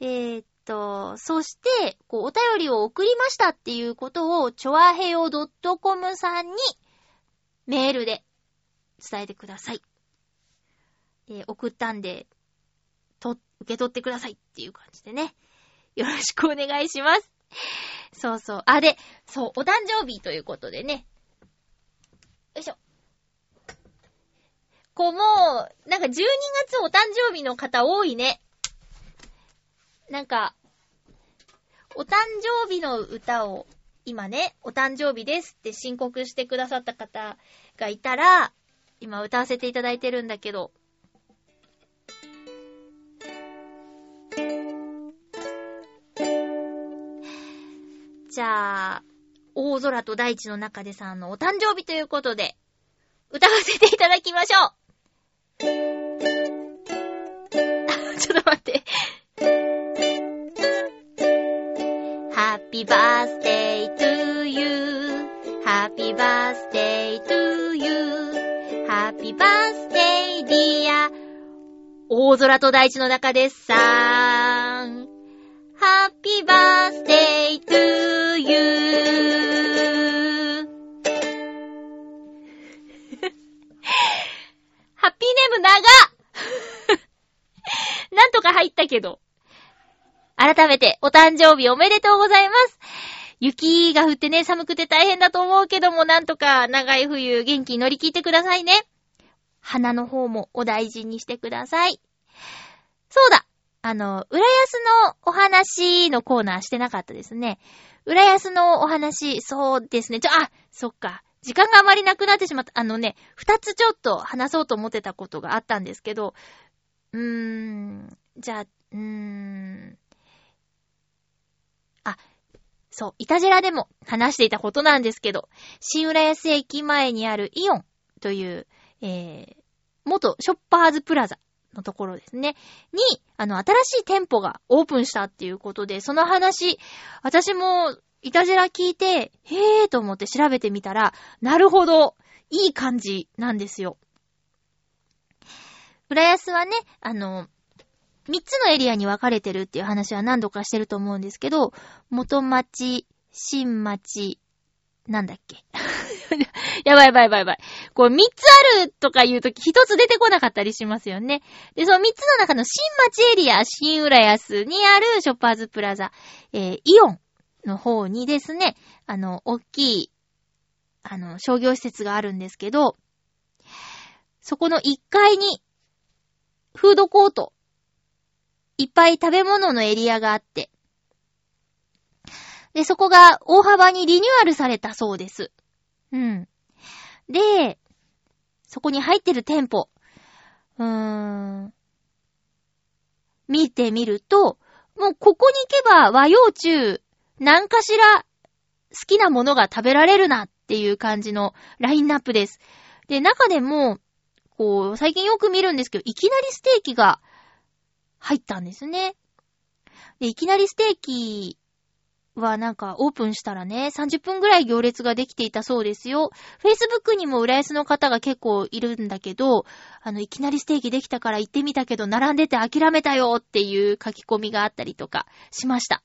えー、っと、そして、こう、お便りを送りましたっていうことを、ちょあへよ .com さんにメールで伝えてください。えー送ったんで、と、受け取ってくださいっていう感じでね。よろしくお願いします。そうそう。あ、で、そう、お誕生日ということでね。よいしょ。こう、もう、なんか12月お誕生日の方多いね。なんか、お誕生日の歌を、今ね、お誕生日ですって申告してくださった方がいたら、今歌わせていただいてるんだけど、じゃあ、大空と大地の中でさんのお誕生日ということで、歌わせていただきましょうちょっと待って。Happy birthday to you.Happy birthday to you.Happy birthday dear. 大空と大地の中でさん。Happy birthday to you. ハッピーネーム長 なんとか入ったけど。改めて、お誕生日おめでとうございます。雪が降ってね、寒くて大変だと思うけども、なんとか長い冬元気に乗り切ってくださいね。鼻の方もお大事にしてください。そうだあの、浦安のお話のコーナーしてなかったですね。浦安のお話、そうですね。ちょ、あ、そっか。時間があまりなくなってしまった。あのね、二つちょっと話そうと思ってたことがあったんですけど、うーん、じゃあ、うーん。あ、そう、イタジラでも話していたことなんですけど、新浦安駅前にあるイオンという、えー、元ショッパーズプラザのところですね。に、あの、新しい店舗がオープンしたっていうことで、その話、私も、イタジェラ聞いて、へーと思って調べてみたら、なるほど、いい感じなんですよ。浦安はね、あの、三つのエリアに分かれてるっていう話は何度かしてると思うんですけど、元町、新町、なんだっけ？やばいやばいやばいやばい。こう、三つあるとか言うとき、一つ出てこなかったりしますよね。で、その三つの中の新町エリア、新浦安にあるショッパーズプラザ、えー、イオンの方にですね、あの、大きい、あの、商業施設があるんですけど、そこの1階に、フードコート、いっぱい食べ物のエリアがあって、で、そこが大幅にリニューアルされたそうです。うん。で、そこに入ってる店舗、うーん、見てみると、もうここに行けば和洋中、何かしら好きなものが食べられるなっていう感じのラインナップです。で、中でも、こう、最近よく見るんですけど、いきなりステーキが入ったんですね。で、いきなりステーキはなんかオープンしたらね、30分ぐらい行列ができていたそうですよ。Facebook にも浦安の方が結構いるんだけど、あの、いきなりステーキできたから行ってみたけど、並んでて諦めたよっていう書き込みがあったりとかしました。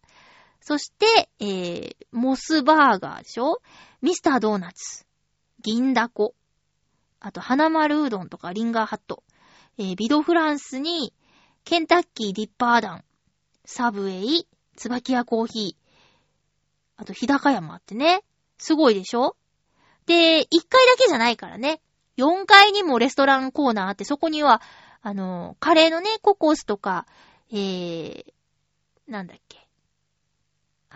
そして、えー、モスバーガーでしょ？ミスタードーナツ、銀だこ、あと、花丸うどんとかリンガーハット、えー、ビドフランスに、ケンタッキーディッパーダン、サブウェイ、椿屋コーヒー、あと、日高山ってね。すごいでしょ？で、1階だけじゃないからね。4階にもレストランコーナーあって、そこには、あの、カレーのね、ココスとか、えー、なんだっけ？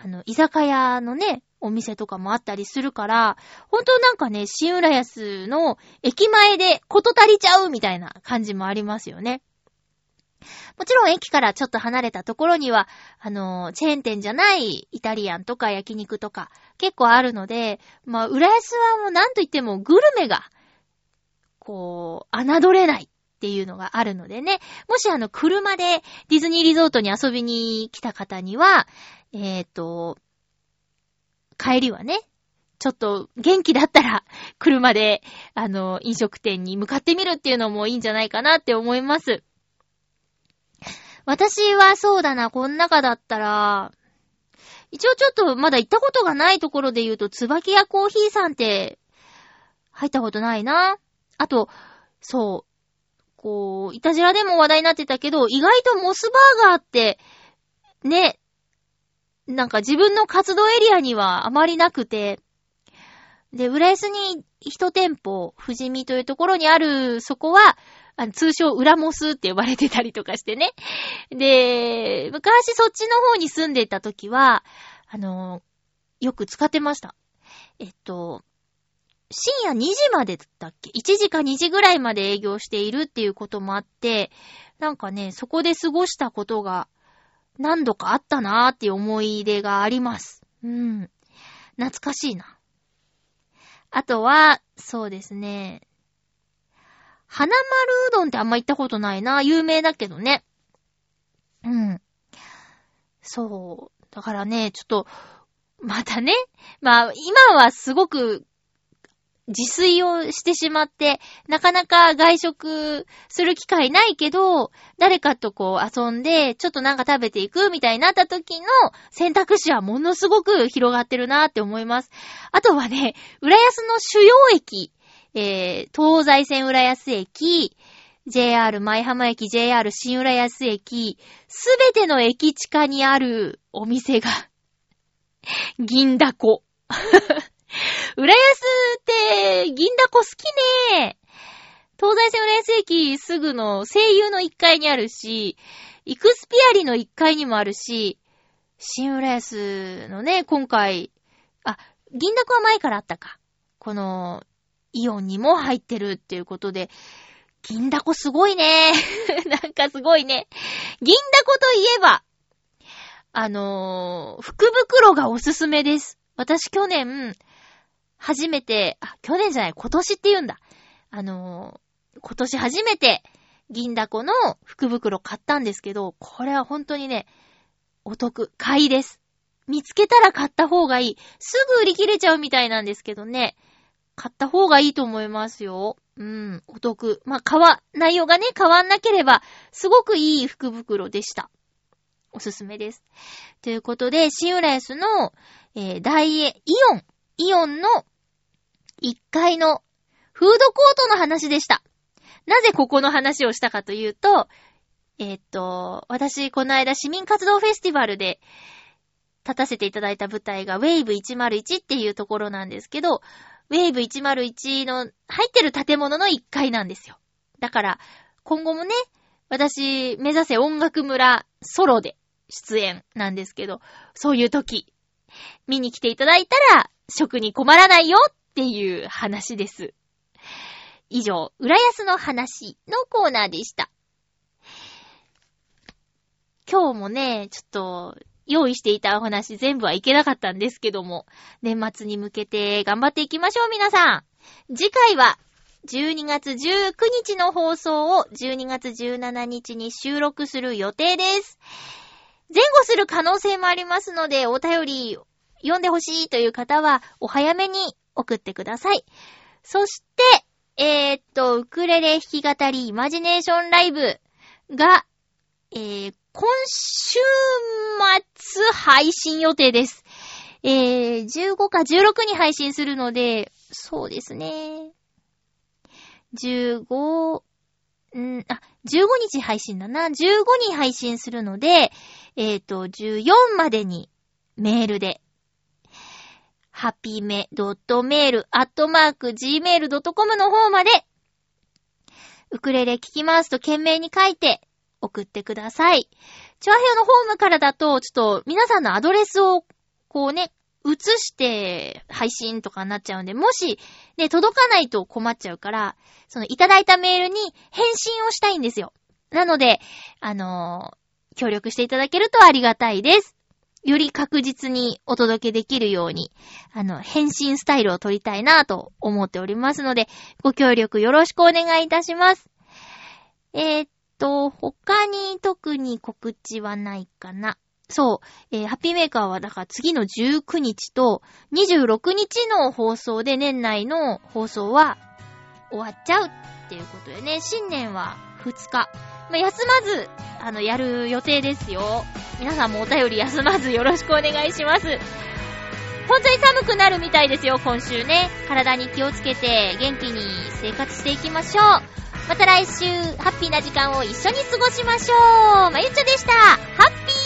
あの、居酒屋のね、お店とかもあったりするから、本当なんかね、新浦安の駅前でこと足りちゃうみたいな感じもありますよね。もちろん駅からちょっと離れたところには、あの、チェーン店じゃないイタリアンとか焼肉とか結構あるので、まあ、浦安はもうなんといってもグルメが、こう、侮れないっていうのがあるのでね、もしあの、車でディズニーリゾートに遊びに来た方には、えっ、ー、と、帰りはね、ちょっと元気だったら、車で、あの、飲食店に向かってみるっていうのもいいんじゃないかなって思います。私はそうだな、この中だったら、一応ちょっとまだ行ったことがないところで言うと、椿屋コーヒーさんって入ったことないな。あと、そう、こう、いたじらでも話題になってたけど、意外とモスバーガーって、ね、なんか自分の活動エリアにはあまりなくて、で、浦安に一店舗、富士見というところにある、そこは、通称、裏モスって呼ばれてたりとかしてね。で、昔そっちの方に住んでた時は、あの、よく使ってました。えっと、深夜2時までだったっけ ?1 時か2時ぐらいまで営業しているっていうこともあって、なんかね、そこで過ごしたことが何度かあったなーって思い出があります。うん。懐かしいな。あとは、そうですね。花丸うどんってあんま行ったことないな。有名だけどね。うん。そう。だからね、ちょっと、またね。まあ、今はすごく自炊をしてしまって、なかなか外食する機会ないけど、誰かとこう遊んで、ちょっとなんか食べていくみたいになった時の選択肢はものすごく広がってるなって思います。あとはね、浦安の主要駅えー、東西線浦安駅、JR 舞浜駅、JR 新浦安駅、すべての駅地下にあるお店が、銀だこ。浦安って、銀だこ好きね東西線浦安駅すぐの声優の1階にあるし、イクスピアリの1階にもあるし、新浦安のね、今回、あ、銀だこは前からあったか。この、イオンにも入ってるっていうことで、銀だこすごいね。なんかすごいね。銀だこといえば、あのー、福袋がおすすめです。私去年、初めて、あ、去年じゃない、今年って言うんだ。あのー、今年初めて、銀だこの福袋買ったんですけど、これは本当にね、お得、買いです。見つけたら買った方がいい。すぐ売り切れちゃうみたいなんですけどね。買った方がいいと思いますよ。うん、お得。まあ、変わ、内容がね、変わんなければ、すごくいい福袋でした。おすすめです。ということで、新浦安の、えー、大英、イオンイオンの1階のフードコートの話でした。なぜここの話をしたかというと、えーっと、私、この間市民活動フェスティバルで立たせていただいた舞台がウェイブ101っていうところなんですけど、ウェイブ101の入ってる建物の1階なんですよ。だから、今後もね、私、目指せ音楽村ソロで出演なんですけど、そういう時、見に来ていただいたら、食に困らないよっていう話です。以上、浦安の話のコーナーでした。今日もね、ちょっと、用意していたお話全部はいけなかったんですけども、年末に向けて頑張っていきましょう、皆さん。次回は、12月19日の放送を12月17日に収録する予定です。前後する可能性もありますので、お便り読んでほしいという方は、お早めに送ってください。そして、えー、っと、ウクレレ弾き語りイマジネーションライブが、えー、今週末配信予定です。えー、15か16に配信するので、そうですね。15、んあ、15日配信だな。15に配信するので、えっ、と、14までにメールで、ハピメドットメールアットマーク gmail.com の方まで、ウクレレ聞きますと懸命に書いて送ってください。チョアヘヨのホームからだと、ちょっと皆さんのアドレスをこうね、移して配信とかになっちゃうんで、もしね、届かないと困っちゃうから、そのいただいたメールに返信をしたいんですよ。なので、あのー協力していただけるとありがたいです。より確実にお届けできるように、あの、返信スタイルを取りたいなと思っておりますので、ご協力よろしくお願いいたします。えーっと、他に特に告知はないかな。そう、えーハッピーメーカーはだから次の19日と26日の放送で年内の放送は終わっちゃうっていうことでね、新年は2日。まあ、休まず、あの、やる予定ですよ。皆さんもお便り休まずよろしくお願いします。本当に寒くなるみたいですよ、今週ね。体に気をつけて元気に生活していきましょう。また来週、ハッピーな時間を一緒に過ごしましょう。まゆっちょでした。ハッピー